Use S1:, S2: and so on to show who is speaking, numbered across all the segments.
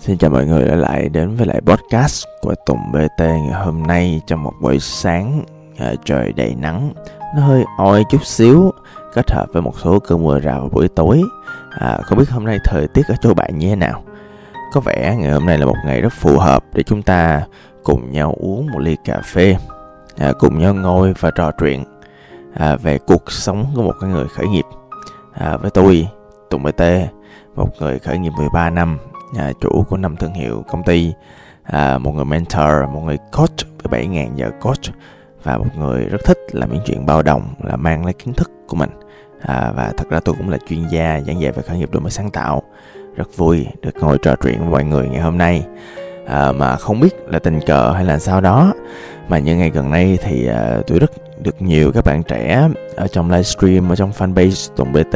S1: Xin chào mọi người đã lại đến với lại podcast của Tùng BT ngày hôm nay trong một buổi sáng. À, trời đầy nắng nó hơi oi chút xíu kết hợp với một số cơn mưa rào vào buổi tối. À, không biết hôm nay thời tiết ở chỗ bạn như thế nào. Có vẻ ngày hôm nay là một ngày rất phù hợp để chúng ta cùng nhau uống một ly cà phê à, cùng nhau ngồi và trò chuyện à, về cuộc sống của một cái người khởi nghiệp. À, với tôi Tùng BT một người khởi nghiệp 13 năm à, chủ của năm thương hiệu công ty. À, một người mentor một người coach với 7.000 giờ coach. Và một người rất thích làm những chuyện bao đồng là mang lấy kiến thức của mình. À, và thật ra tôi cũng là chuyên gia giảng dạy về khởi nghiệp đổi mới sáng tạo. Rất vui được ngồi trò chuyện với mọi người ngày hôm nay. À, mà không biết là tình cờ hay là sao đó mà những ngày gần đây thì à, tôi rất được nhiều các bạn trẻ ở trong livestream ở trong fanpage Tùng BT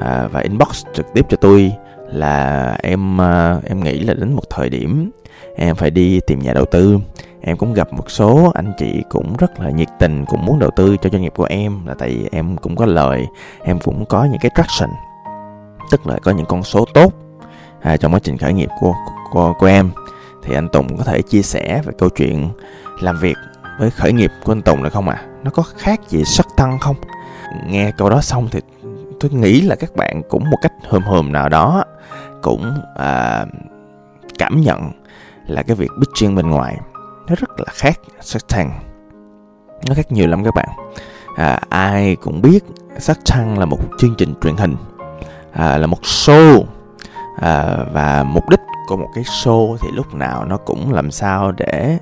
S1: à, và inbox trực tiếp cho tôi là em ờ, em nghĩ là đến một thời điểm em phải đi tìm nhà đầu tư em cũng gặp một số anh chị cũng rất là nhiệt tình cũng muốn đầu tư cho doanh nghiệp của em là tại vì em cũng có lời em cũng có những cái traction tức là có những con số tốt à, trong quá trình khởi nghiệp của, của của em thì anh Tùng có thể chia sẻ về câu chuyện làm việc với khởi nghiệp của anh Tùng được không ạ? À? Nó có khác gì sắc tăng không? Nghe câu đó xong thì tôi nghĩ là các bạn cũng một cách hờm hờm nào đó cũng à, cảm nhận là cái việc pitching bên ngoài nó rất là khác Shark Tank nó khác nhiều lắm các bạn. À, ai cũng biết Shark Tank là một chương trình truyền hình à, là một show à, và mục đích của một cái show thì lúc nào nó cũng làm sao để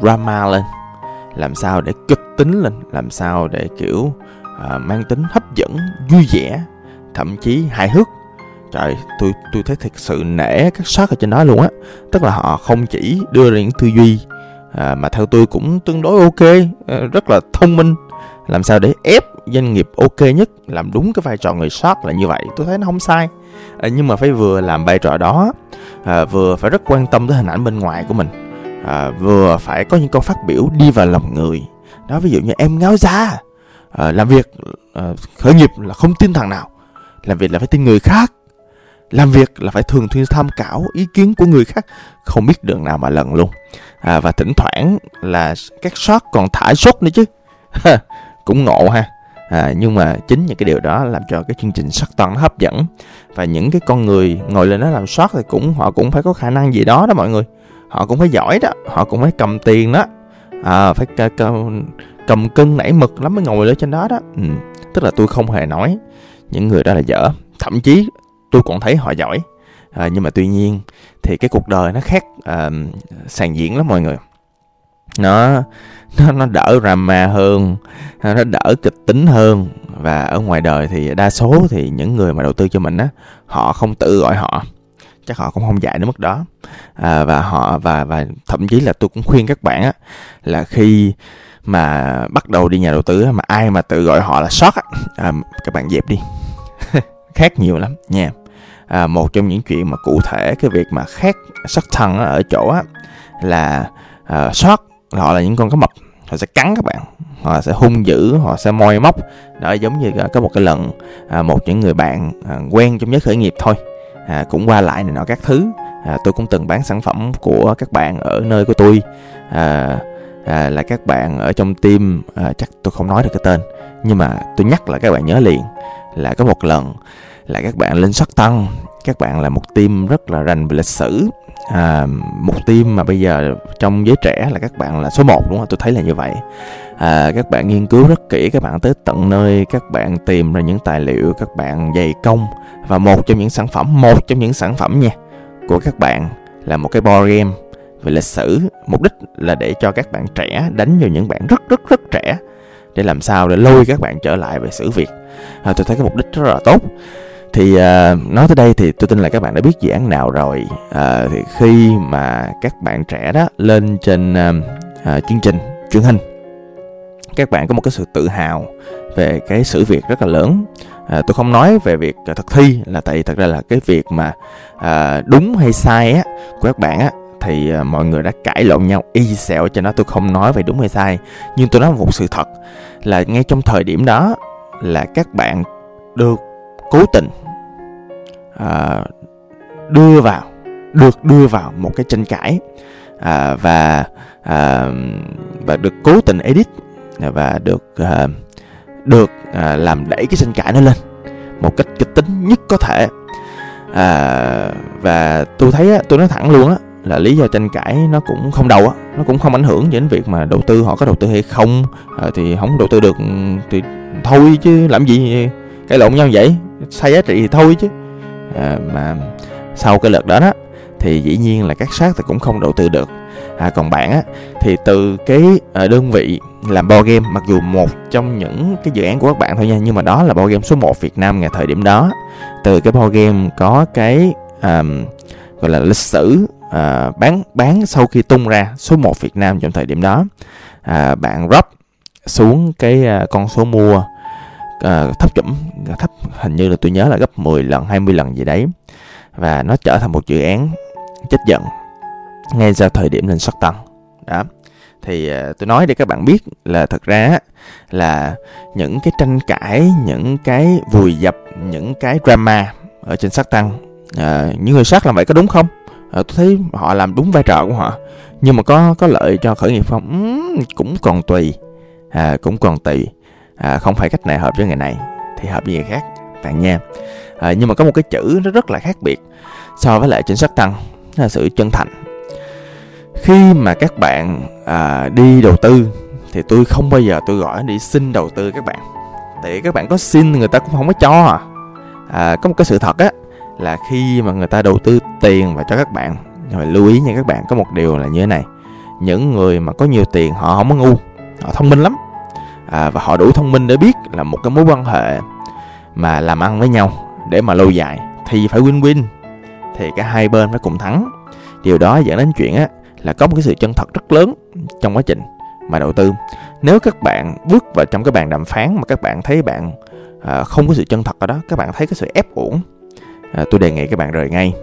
S1: drama lên làm sao để kịch tính lên làm sao để kiểu à, mang tính hấp dẫn vui vẻ thậm chí hài hước. Trời tôi tôi thấy thật sự nể các shot ở trên đó luôn á. Tức là họ không chỉ đưa ra những tư duy à, mà theo tôi cũng tương đối ok à, rất là thông minh. Làm sao để ép doanh nghiệp ok nhất làm đúng cái vai trò người shot là như vậy? Tôi thấy nó không sai. À, nhưng mà phải vừa làm vai trò đó à, vừa phải rất quan tâm tới hình ảnh bên ngoài của mình. À, vừa phải có những câu phát biểu đi vào lòng người. Đó ví dụ như em ngáo ra. Ờ, làm việc ờ, khởi nghiệp là không tin thằng nào. Làm việc là phải tin người khác. Làm việc là phải thường xuyên tham khảo ý kiến của người khác. Không biết đường nào mà lần luôn. À, và thỉnh thoảng là các shot còn thả shot nữa chứ. Cũng ngộ ha. À, nhưng mà chính những cái điều đó làm cho cái chương trình sắc toàn nó hấp dẫn. Và những cái con người ngồi lên đó làm shot thì cũng họ cũng phải có khả năng gì đó đó mọi người. Họ cũng phải giỏi đó. Họ cũng phải cầm tiền đó. À, phải cầm, cầm cân nảy mực lắm mới ngồi lên trên đó đó. Ừ. tức là tôi không hề nói. Những người đó là dở. Thậm chí tôi còn thấy họ giỏi. À, nhưng mà tuy nhiên thì cái cuộc đời nó khác à, sàn diễn lắm mọi người. Nó nó nó đỡ drama hơn nó đỡ kịch tính hơn. Và ở ngoài đời thì đa số thì những người mà đầu tư cho mình á họ không tự gọi họ. Chắc họ cũng không dạy đến mức đó. À, và họ và và thậm chí là tôi cũng khuyên các bạn á là khi mà bắt đầu đi nhà đầu tư mà ai mà tự gọi họ là sót á à, các bạn dẹp đi. Khác nhiều lắm nha. À, một trong những chuyện mà cụ thể cái việc mà khác sắc thân ở chỗ á là à, sót họ là những con cá mập họ sẽ cắn các bạn họ sẽ hung dữ họ sẽ moi móc. Đó giống như có một cái lần à, một những người bạn à, quen trong giới khởi nghiệp thôi à, cũng qua lại này nọ các thứ. À, tôi cũng từng bán sản phẩm của các bạn ở nơi của tôi à, à, là các bạn ở trong team à, chắc tôi không nói được cái tên nhưng mà tôi nhắc là các bạn nhớ liền là có một lần là các bạn lên sắc tăng các bạn là một team rất là rành về lịch sử à, một team mà bây giờ trong giới trẻ là các bạn là số 1 đúng không tôi thấy là như vậy à, các bạn nghiên cứu rất kỹ các bạn tới tận nơi các bạn tìm ra những tài liệu các bạn dày công và một trong những sản phẩm một trong những sản phẩm nha của các bạn là một cái board game về lịch sử. Mục đích là để cho các bạn trẻ đánh vào những bạn rất rất rất trẻ để làm sao để lôi các bạn trở lại về sử việt. À, tôi thấy cái mục đích rất là tốt. Thì uh, nói tới đây thì tôi tin là các bạn đã biết dự án nào rồi. Uh, thì khi mà các bạn trẻ đó lên trên uh, uh, chương trình truyền hình các bạn có một cái sự tự hào về cái sự việc rất là lớn. À, tôi không nói về việc thực thi là tại vì thật ra là cái việc mà à, đúng hay sai á của các bạn á thì à, mọi người đã cãi lộn nhau y xẹo cho nó. Tôi không nói về đúng hay sai nhưng tôi nói một sự thật là ngay trong thời điểm đó là các bạn được cố tình à, đưa vào được đưa vào một cái tranh cãi à, và à, và được cố tình edit và được à, được à, làm đẩy cái tranh cãi nó lên một cách kịch tính nhất có thể. À, và tôi thấy tôi nói thẳng luôn á là lý do tranh cãi nó cũng không đầu á nó cũng không ảnh hưởng gì đến việc mà đầu tư họ có đầu tư hay không. À, thì không đầu tư được thì thôi chứ làm gì cãi lộn nhau vậy? Sai giá trị thì thôi chứ. À, mà sau cái lượt đó đó thì dĩ nhiên là các sát thì cũng không đầu tư được. À, còn bạn á thì từ cái à, đơn vị làm board game mặc dù một trong những cái dự án của các bạn thôi nha nhưng mà đó là board game số 1 Việt Nam ngày thời điểm đó. Từ cái board game có cái um, gọi là lịch sử à, bán bán sau khi tung ra số 1 Việt Nam trong thời điểm đó. À, bạn drop xuống cái à, con số mua à, thấp chuẩn thấp hình như là tôi nhớ là gấp 10 lần 20 lần gì đấy. Và nó trở thành một dự án chết giận ngay ra thời điểm lên sắc tăng. Đó. Thì à, tôi nói để các bạn biết là thật ra là những cái tranh cãi những cái vùi dập những cái drama ở trên sắc tăng à, những người sát làm vậy có đúng không? Ờ, tôi thấy họ làm đúng vai trò của họ. Nhưng mà có có lợi cho khởi nghiệp không? Ừ, cũng còn tùy. À, cũng còn tùy. À, không phải cách này hợp với ngày này thì hợp với người khác bạn nha. À, nhưng mà có một cái chữ nó rất là khác biệt so với lại chính sách tăng là sự chân thành. Khi mà các bạn à, đi đầu tư thì tôi không bao giờ tôi gọi đi xin đầu tư các bạn. Tại các bạn có xin người ta cũng không có cho à. à có một cái sự thật á là khi mà người ta đầu tư tiền vào cho các bạn rồi lưu ý nha các bạn có một điều là như thế này. Những người mà có nhiều tiền họ không có ngu họ thông minh lắm. À, và họ đủ thông minh để biết là một cái mối quan hệ mà làm ăn với nhau để mà lâu dài thì phải win win thì cả hai bên phải cùng thắng. Điều đó dẫn đến chuyện á là có một cái sự chân thật rất lớn trong quá trình mà đầu tư. Nếu các bạn bước vào trong cái bàn đàm phán mà các bạn thấy bạn à, không có sự chân thật ở đó các bạn thấy cái sự ép uổng à, tôi đề nghị các bạn rời ngay.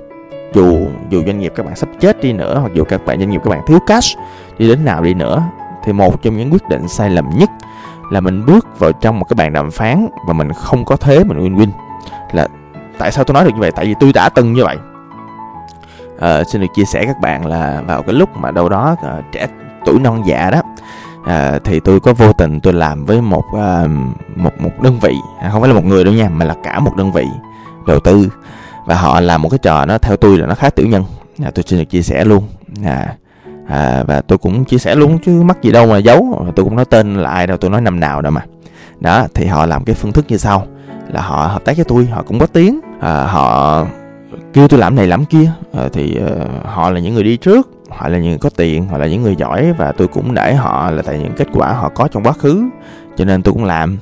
S1: Dù dù doanh nghiệp các bạn sắp chết đi nữa hoặc dù các bạn doanh nghiệp các bạn thiếu cash đi đến nào đi nữa thì một trong những quyết định sai lầm nhất là mình bước vào trong một cái bàn đàm phán và mình không có thế mình win win là tại sao tôi nói được như vậy? Tại vì tôi đã từng như vậy. À, xin được chia sẻ các bạn là vào cái lúc mà đâu đó à, trẻ tuổi non dạ đó à, thì tôi có vô tình tôi làm với một à, một một đơn vị. À, không phải là một người đâu nha mà là cả một đơn vị đầu tư và họ làm một cái trò nó theo tôi là nó khá tiểu nhân. À, tôi xin được chia sẻ luôn. À, à, và tôi cũng chia sẻ luôn chứ mắc gì đâu mà giấu. Tôi cũng nói tên là ai đâu tôi nói năm nào đâu mà. Đó thì họ làm cái phương thức như sau. Là họ hợp tác với tôi họ cũng có tiếng. À, họ kêu tôi làm này làm kia. À, thì uh, họ là những người đi trước họ là những người có tiền họ là những người giỏi. Và tôi cũng để họ là tại những kết quả họ có trong quá khứ. Cho nên tôi cũng làm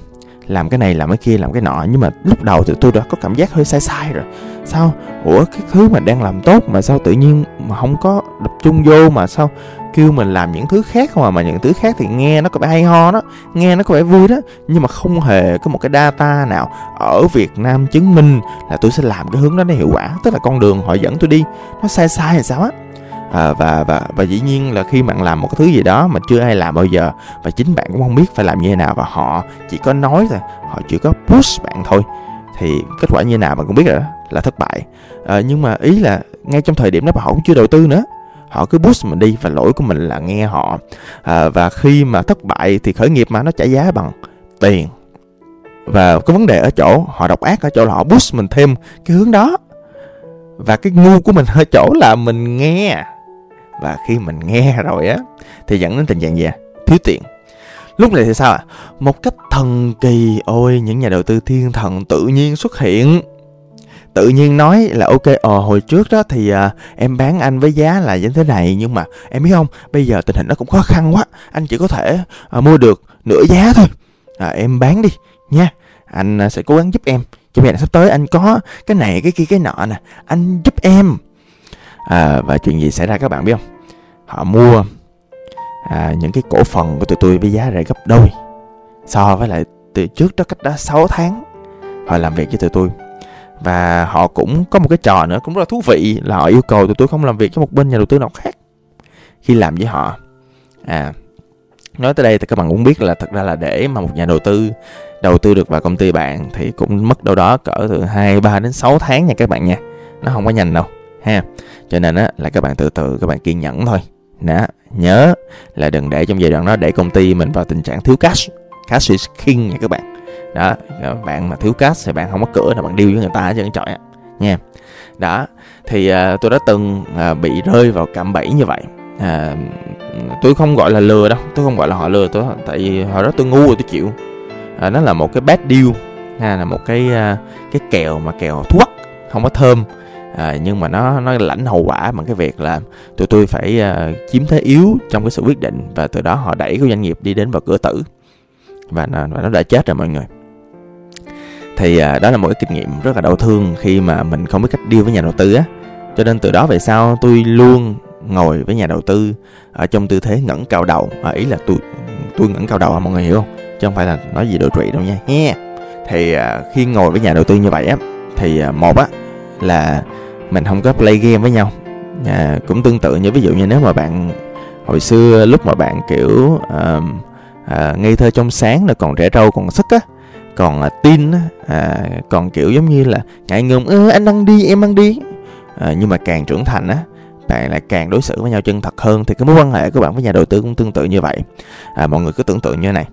S1: làm cái này, làm cái kia, làm cái nọ. Nhưng mà lúc đầu thì tôi đã có cảm giác hơi sai sai rồi. Sao? Ủa, cái thứ mà đang làm tốt mà sao tự nhiên mà không có tập trung vô mà sao kêu mình làm những thứ khác không à? Mà những thứ khác thì nghe nó có vẻ hay ho đó, nghe nó có vẻ vui đó. Nhưng mà không hề có một cái data nào ở Việt Nam chứng minh là tôi sẽ làm cái hướng đó nó hiệu quả. Tức là con đường họ dẫn tôi đi, nó sai sai hay sao á? À, và và và dĩ nhiên là khi bạn làm một cái thứ gì đó mà chưa ai làm bao giờ và chính bạn cũng không biết phải làm như thế nào và họ chỉ có nói thôi họ chỉ có push bạn thôi thì kết quả như thế nào bạn cũng biết rồi đó là thất bại. À, nhưng mà ý là ngay trong thời điểm đó họ cũng chưa đầu tư nữa họ cứ push mình đi và lỗi của mình là nghe họ. À, và khi mà thất bại thì khởi nghiệp mà nó trả giá bằng tiền. Và cái vấn đề ở chỗ họ độc ác ở chỗ là họ push mình thêm cái hướng đó. Và cái ngu của mình ở chỗ là mình nghe và khi mình nghe rồi á thì dẫn đến tình trạng gì à? thiếu tiền lúc này thì sao ạ? À? một cách thần kỳ ôi những nhà đầu tư thiên thần tự nhiên xuất hiện. Tự nhiên nói là ok ờ hồi trước đó thì à, em bán anh với giá là như thế này nhưng mà em biết không? Bây giờ tình hình nó cũng khó khăn quá. Anh chỉ có thể à, mua được nửa giá thôi. À, em bán đi nha. Anh à, sẽ cố gắng giúp em. Cho nên sắp tới anh có cái này cái kia cái nọ nè. Anh giúp em à, và chuyện gì xảy ra các bạn biết không? Họ mua à, những cái cổ phần của tụi tôi với giá rẻ gấp đôi. So với lại từ trước đó cách đó 6 tháng họ làm việc với tụi tôi. Và họ cũng có một cái trò nữa cũng rất là thú vị là họ yêu cầu tụi tôi không làm việc cho một bên nhà đầu tư nào khác. Khi làm với họ à nói tới đây thì các bạn cũng biết là thật ra là để mà một nhà đầu tư đầu tư được vào công ty bạn thì cũng mất đâu đó cỡ từ 2, 3 đến 6 tháng nha các bạn nha. Nó không có nhanh đâu ha cho nên á là các bạn từ từ các bạn kiên nhẫn thôi. Nè nhớ là đừng để trong giai đoạn đó để công ty mình vào tình trạng thiếu cash. Cash is king nha các bạn. Đó bạn mà thiếu cash thì bạn không có cửa là bạn điêu với người ta chứ trọi nha. Đó thì uh, tôi đã từng uh, bị rơi vào cạm bẫy như vậy. À, tôi không gọi là lừa đâu tôi không gọi là họ lừa tôi tại vì hồi đó tôi ngu rồi tôi chịu. À, nó là một cái bad deal ha là một cái uh, cái kèo mà kèo thuốc không có thơm à, nhưng mà nó nó lãnh hậu quả bằng cái việc là tụi tôi phải uh, chiếm thế yếu trong cái sự quyết định và từ đó họ đẩy cái doanh nghiệp đi đến vào cửa tử. Và nó, và nó đã chết rồi mọi người. Thì à, đó là một cái kinh nghiệm rất là đau thương khi mà mình không biết cách deal với nhà đầu tư á. Cho nên từ đó về sau tôi luôn ngồi với nhà đầu tư ở trong tư thế ngẩng cao đầu. À, ý là tôi tôi ngẩng cao đầu mọi người hiểu không? Chứ không phải là nói gì đổ trụy đâu nha. Yeah. thì à, khi ngồi với nhà đầu tư như vậy á thì à, một á là mình không có play game với nhau. À, cũng tương tự như ví dụ như nếu mà bạn hồi xưa lúc mà bạn kiểu uh, uh, ngây thơ trong sáng là còn trẻ trâu còn sức á còn uh, tin á à, còn kiểu giống như là ngại ngùng ơ anh ăn đi em ăn đi. À, nhưng mà càng trưởng thành á bạn lại càng đối xử với nhau chân thật hơn thì cái mối quan hệ của bạn với nhà đầu tư cũng tương tự như vậy. À, mọi người cứ tưởng tượng như thế này.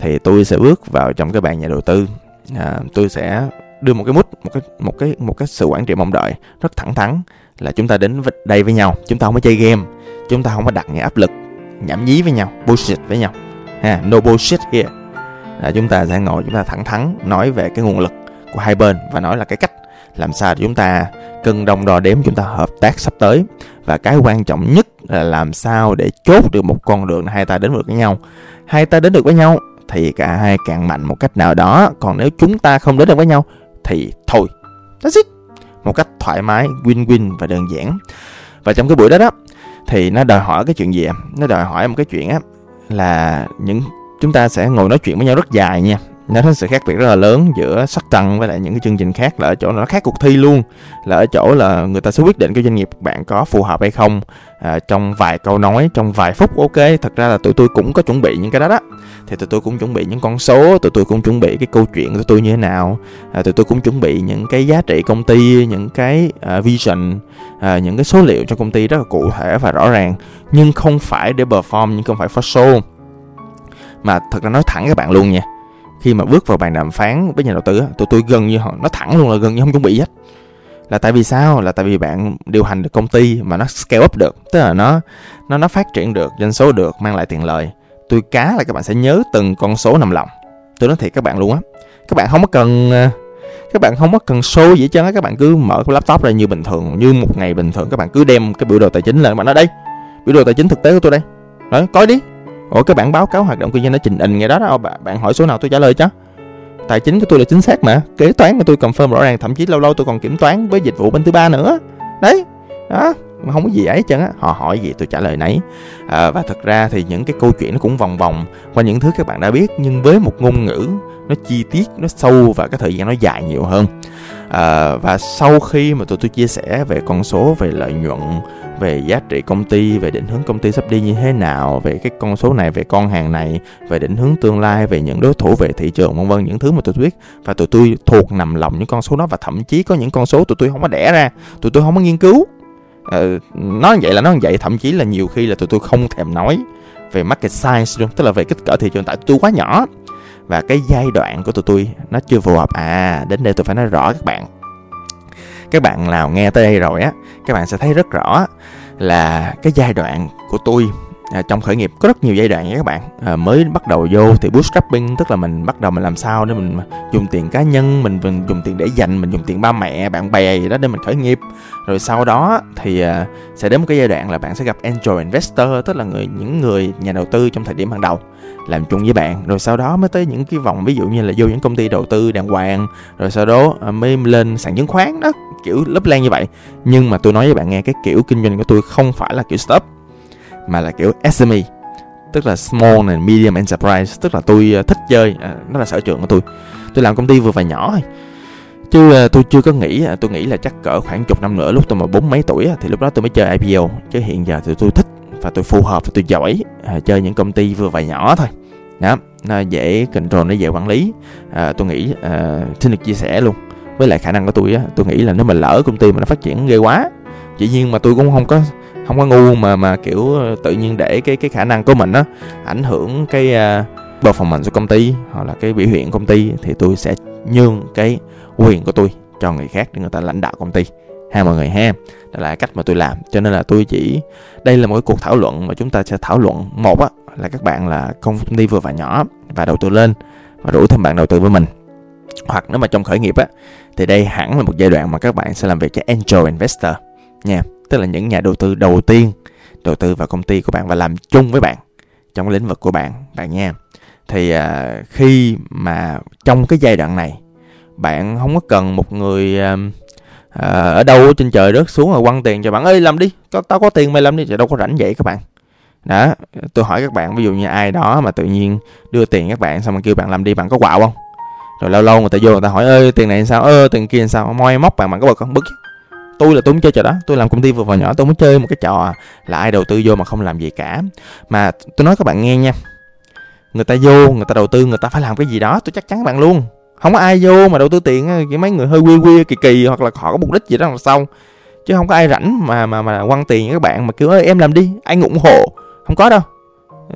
S1: Thì tôi sẽ bước vào trong cái bàn nhà đầu tư. À, tôi sẽ đưa một cái mút, một cái một cái một cái sự quản trị mong đợi rất thẳng thắn là chúng ta đến đây với nhau. Chúng ta không có chơi game. Chúng ta không có đặt những áp lực nhảm nhí với nhau, bullshit với nhau. Ha, no bullshit here. Là chúng ta sẽ ngồi, chúng ta thẳng thắn nói về cái nguồn lực của hai bên và nói là cái cách làm sao để chúng ta cân đồng đo đếm, chúng ta hợp tác sắp tới. Và cái quan trọng nhất là làm sao để chốt được một con đường hai ta đến được với nhau. Hai ta đến được với nhau thì cả hai càng mạnh một cách nào đó. Còn nếu chúng ta không đến được với nhau thì thôi. That's it. Một cách thoải mái, win-win và đơn giản. Và trong cái buổi đó đó, thì nó đòi hỏi cái chuyện gì nó đòi hỏi một cái chuyện á, là những chúng ta sẽ ngồi nói chuyện với nhau rất dài nha nó có sự khác biệt rất là lớn giữa sắc trăng với lại những cái chương trình khác là ở chỗ nó khác cuộc thi luôn. Là ở chỗ là người ta sẽ quyết định cái doanh nghiệp bạn có phù hợp hay không. À, trong vài câu nói trong vài phút ok thật ra là tụi tôi cũng có chuẩn bị những cái đó đó. Thì tụi tôi cũng chuẩn bị những con số tụi tôi cũng chuẩn bị cái câu chuyện của tụi tôi như thế nào. À, tụi tôi cũng chuẩn bị những cái giá trị công ty những cái uh, vision uh, những cái số liệu cho công ty rất là cụ thể và rõ ràng. Nhưng không phải để perform nhưng không phải for show. Mà thật ra nói thẳng các bạn luôn nha khi mà bước vào bàn đàm phán với nhà đầu tư tụi tôi gần như họ nó thẳng luôn là gần như không chuẩn bị hết. Là tại vì sao? Là tại vì bạn điều hành được công ty mà nó scale up được, tức là nó nó nó phát triển được, doanh số được, mang lại tiền lời. Tôi cá là các bạn sẽ nhớ từng con số nằm lòng. Tôi nói thiệt các bạn luôn á, các bạn không có cần à, các bạn không có cần show gì hết trơn á, các bạn cứ mở cái laptop ra như bình thường, như một ngày bình thường. Các bạn cứ đem cái biểu đồ tài chính lên bạn nói, đây, biểu đồ tài chính thực tế của tôi đây. Đấy coi đi ủa cái bản báo cáo hoạt động kinh doanh nó trình in ngay đó đó bạn, bạn hỏi số nào tôi trả lời chứ? Tài chính của tôi là chính xác mà kế toán của tôi confirm rõ ràng thậm chí lâu lâu tôi còn kiểm toán với dịch vụ bên thứ ba nữa. Đấy đó không có gì ấy chân á. Họ hỏi gì tôi trả lời nấy. À, và thật ra thì những cái câu chuyện nó cũng vòng vòng qua những thứ các bạn đã biết nhưng với một ngôn ngữ nó chi tiết nó sâu và cái thời gian nó dài nhiều hơn. À, và sau khi mà tụi tôi chia sẻ về con số về lợi nhuận về giá trị công ty về định hướng công ty sắp đi như thế nào về cái con số này về con hàng này về định hướng tương lai về những đối thủ về thị trường vân vân những thứ mà tụi tôi biết. Và tụi tôi thuộc nằm lòng những con số đó và thậm chí có những con số tụi tôi không có đẻ ra tụi tôi không có nghiên cứu. Ờ, nói vậy là nói vậy thậm chí là nhiều khi là tụi tôi không thèm nói về market size luôn tức là về kích cỡ thị trường tại tôi quá nhỏ. Và cái giai đoạn của tụi tôi nó chưa phù hợp. À đến đây tôi phải nói rõ các bạn các bạn nào nghe tới đây rồi á các bạn sẽ thấy rất rõ là cái giai đoạn của tôi à, trong khởi nghiệp có rất nhiều giai đoạn nha các bạn. À, mới bắt đầu vô thì bootstrapping tức là mình bắt đầu mình làm sao để mình dùng tiền cá nhân mình, mình dùng tiền để dành mình dùng tiền ba mẹ bạn bè gì đó để mình khởi nghiệp. Rồi sau đó thì à, sẽ đến một cái giai đoạn là bạn sẽ gặp angel investor tức là người những người nhà đầu tư trong thời điểm ban đầu làm chung với bạn. Rồi sau đó mới tới những cái vòng ví dụ như là vô những công ty đầu tư đàng hoàng rồi sau đó à, mới lên sàn chứng khoán đó kiểu lấp lan như vậy. Nhưng mà tôi nói với bạn nghe cái kiểu kinh doanh của tôi không phải là kiểu startup mà là kiểu SME tức là small and medium enterprise tức là tôi ờ, thích chơi à, nó là sở trường của tôi. Tôi làm công ty vừa và nhỏ thôi. Chứ ờ, tôi chưa có nghĩ ờ, tôi nghĩ là chắc cỡ khoảng chục năm nữa lúc tôi mà bốn mấy tuổi thì lúc đó tôi mới chơi IPO chứ hiện giờ thì tôi thích và tôi phù hợp và tôi giỏi à, chơi những công ty vừa và nhỏ thôi. Đó nó dễ control nó dễ quản lý. À, tôi nghĩ à, xin được chia sẻ luôn với lại khả năng của tôi á tôi nghĩ là nếu mà lỡ công ty mà nó phát triển ghê quá dĩ nhiên mà tôi cũng không có không có ngu mà mà kiểu ờ, tự nhiên để cái cái khả năng của mình á ảnh hưởng cái uh, performance của công ty hoặc là cái biểu hiện công ty thì tôi sẽ nhường cái quyền của tôi cho người khác để người ta lãnh đạo công ty ha mọi người ha. Đó là cách mà tôi làm cho nên là tôi chỉ đây là một cái cuộc thảo luận mà chúng ta sẽ thảo luận một á là các bạn là công ty vừa và nhỏ và đầu tư lên và rủ thêm bạn đầu tư với mình hoặc nếu mà trong khởi nghiệp á thì đây hẳn là một giai đoạn mà các bạn sẽ làm việc cho angel investor nha. Tức là những nhà đầu tư đầu tiên đầu tư vào công ty của bạn và làm chung với bạn trong cái lĩnh vực của bạn bạn nha. Thì à, khi mà trong cái giai đoạn này bạn không có cần một người à, à, ở đâu trên trời rớt xuống rồi quăng tiền cho bạn ơi làm đi tao, tao có tiền mày làm đi. Thì đâu có rảnh vậy các bạn. Đó tôi hỏi các bạn ví dụ như ai đó mà tự nhiên đưa tiền các bạn xong rồi kêu bạn làm đi bạn có quạo không? Rồi lâu lâu người ta vô người ta hỏi ơi tiền này sao? Ơ, tiền kia sao? Moi móc bạn bạn có bực không? Bực tôi là tôi muốn chơi trò đó, tôi làm công ty vừa và nhỏ, tôi mới chơi một cái trò là ai đầu tư vô mà không làm gì cả. Mà tôi nói các bạn nghe nha, người ta vô, người ta đầu tư, người ta phải làm cái gì đó, tôi chắc chắn bạn luôn. Không có ai vô mà đầu tư tiền cái mấy người hơi quy quy kỳ kỳ, hoặc là họ có mục đích gì đó là sau chứ không có ai rảnh mà mà mà quăng tiền các bạn mà kiểu ơi em làm đi. Anh ủng hộ không có đâu.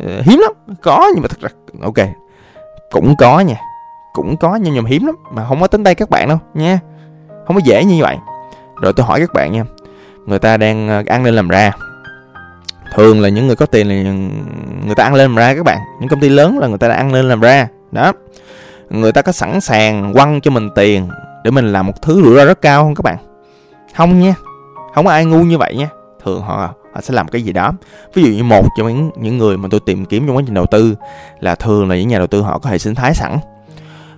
S1: Ờ, hiếm lắm. Có nhưng mà thật ra, ok. Cũng có nha cũng có nhưng nhầm hiếm lắm, mà không có tính tay các bạn đâu, nha. Không có dễ như vậy. Rồi tôi hỏi các bạn nha. Người ta đang ờ, ăn lên làm ra. Thường là những người có tiền là ừ, người ta ăn lên làm ra các bạn. Những công ty lớn là người ta đã ăn lên làm ra. Đó. Người ta có sẵn sàng quăng cho mình tiền để mình làm một thứ rủi ro rất cao không các bạn? Không nha. Không có ai ngu như vậy nha. Thường họ họ sẽ làm cái gì đó. Ví dụ như một trong những những người mà tôi tìm kiếm trong quá trình đầu tư là thường là những nhà đầu tư họ có hệ sinh thái sẵn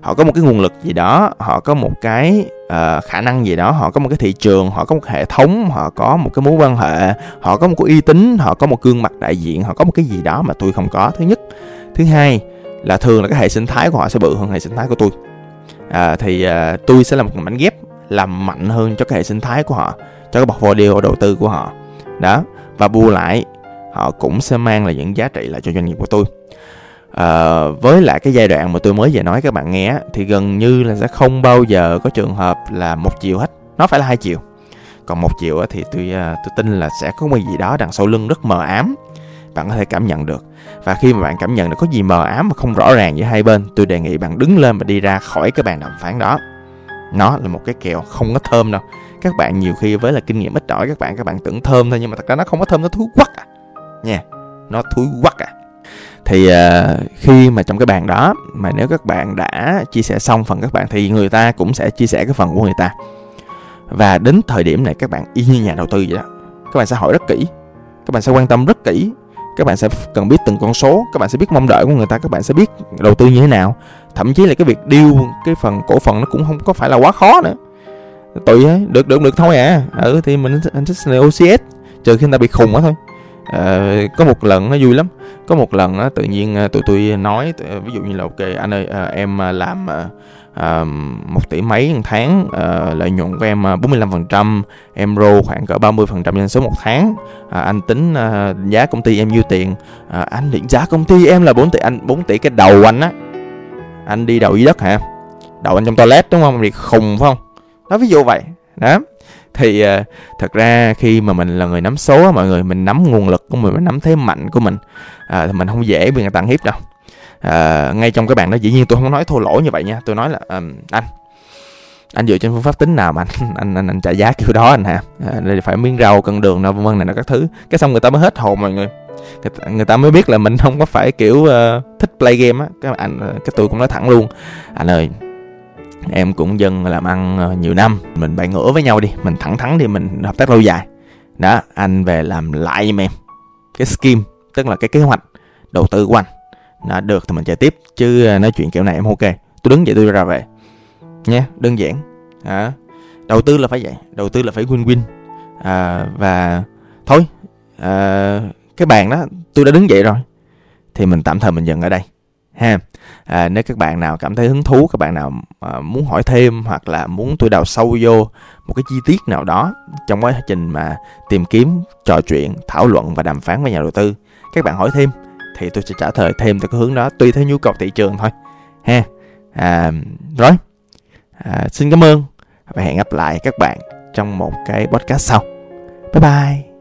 S1: họ có một cái nguồn lực gì đó họ có một cái uh, khả năng gì đó họ có một cái thị trường họ có một hệ thống họ có một cái mối quan hệ họ có một cái uy tín họ có một gương mặt đại diện họ có một cái gì đó mà tôi không có. Thứ nhất. Thứ hai là thường là cái hệ sinh thái của họ sẽ bự hơn hệ sinh thái của tôi. À, thì uh, tôi sẽ là một mảnh ghép làm mạnh hơn cho cái hệ sinh thái của họ cho cái portfolio đầu tư của họ. Đó. Và bù lại họ cũng sẽ mang là những giá trị lại cho doanh nghiệp của tôi à, với lại cái giai đoạn mà tôi mới vừa nói các bạn nghe thì gần như là sẽ không bao giờ có trường hợp là một chiều hết. Nó phải là hai chiều. Còn một chiều thì tôi ờ, tôi tin là sẽ có một gì đó đằng sau lưng rất mờ ám. Bạn có thể cảm nhận được. Và khi mà bạn cảm nhận được có gì mờ ám mà không rõ ràng giữa hai bên tôi đề nghị bạn đứng lên và đi ra khỏi cái bàn đàm phán đó. Nó là một cái kèo không có thơm đâu. Các bạn nhiều khi với là kinh nghiệm ít ỏi các bạn các bạn tưởng thơm thôi nhưng mà thật ra nó không có thơm nó thúi quắc à. Nha nó thúi quắc à thì uh, khi mà trong cái bàn đó mà nếu các bạn đã chia sẻ xong phần các bạn thì người ta cũng sẽ chia sẻ cái phần của người ta. Và đến thời điểm này các bạn y như nhà đầu tư vậy đó các bạn sẽ hỏi rất kỹ các bạn sẽ quan tâm rất kỹ các bạn sẽ cần biết từng con số các bạn sẽ biết mong đợi của người ta các bạn sẽ biết đầu tư như thế nào. Thậm chí là cái việc điêu cái phần cổ phần nó cũng không có phải là quá khó nữa. Tùy ấy được được được thôi à. Ừ thì mình anh thích OCS trừ khi người ta bị khùng quá thôi à, có một lần nó vui lắm. Có một lần á tự nhiên ờ, tụi tôi nói ờ, ví dụ như là ok anh ơi à, em làm à, một tỷ mấy một tháng à, lợi nhuận của em 45% em rô khoảng cỡ 30% doanh số một tháng. À, anh tính à, giá công ty em nhiêu tiền? À, anh định giá công ty em là 4 tỷ anh 4 tỷ cái đầu anh á. Anh đi đầu dưới đất hả? Đầu anh trong toilet đúng không? Thì khùng phải không? Đó ví dụ vậy. Đó thì uh, thật ra khi mà mình là người nắm số mọi người mình nắm nguồn lực của mình mình nắm thế mạnh của mình uh, thì mình không dễ bị người ta hiếp đâu. Uh, ngay trong cái bạn đó dĩ nhiên tôi không nói thô lỗ như vậy nha. Tôi nói là um, anh anh dựa trên phương pháp tính nào mà anh anh anh, anh trả giá kiểu đó anh hả? À, đây phải miếng rau cân đường nào vân vân này nó các thứ. Cái xong người ta mới hết hồn mọi người. Người, người ta mới biết là mình không có phải kiểu uh, thích play game á. Cái anh cái tôi cũng nói thẳng luôn. Anh ơi em cũng dân làm ăn ờ, nhiều năm. Mình bày ngửa với nhau đi. Mình thẳng thắn thì mình hợp tác lâu dài. Đó anh về làm lại giùm em. Cái scheme tức là cái kế hoạch đầu tư của anh đó, được thì mình chạy tiếp. Chứ ờ, nói chuyện kiểu này em ok. Tôi đứng dậy tôi ra về. Nha đơn giản. À, đầu tư là phải vậy. Đầu tư là phải win win à, và thôi à, cái bàn đó tôi đã đứng dậy rồi. Thì mình tạm thời mình dừng ở đây ha. À, nếu các bạn nào cảm thấy hứng thú các bạn nào à, muốn hỏi thêm hoặc là muốn tôi đào sâu vô một cái chi tiết nào đó trong quá trình mà tìm kiếm trò chuyện thảo luận và đàm phán với nhà đầu tư các bạn hỏi thêm thì tôi sẽ trả lời thêm theo cái hướng đó tùy theo nhu cầu thị trường thôi. Ha. À, rồi. À, xin cảm ơn và hẹn gặp lại các bạn trong một cái podcast sau. Bye bye.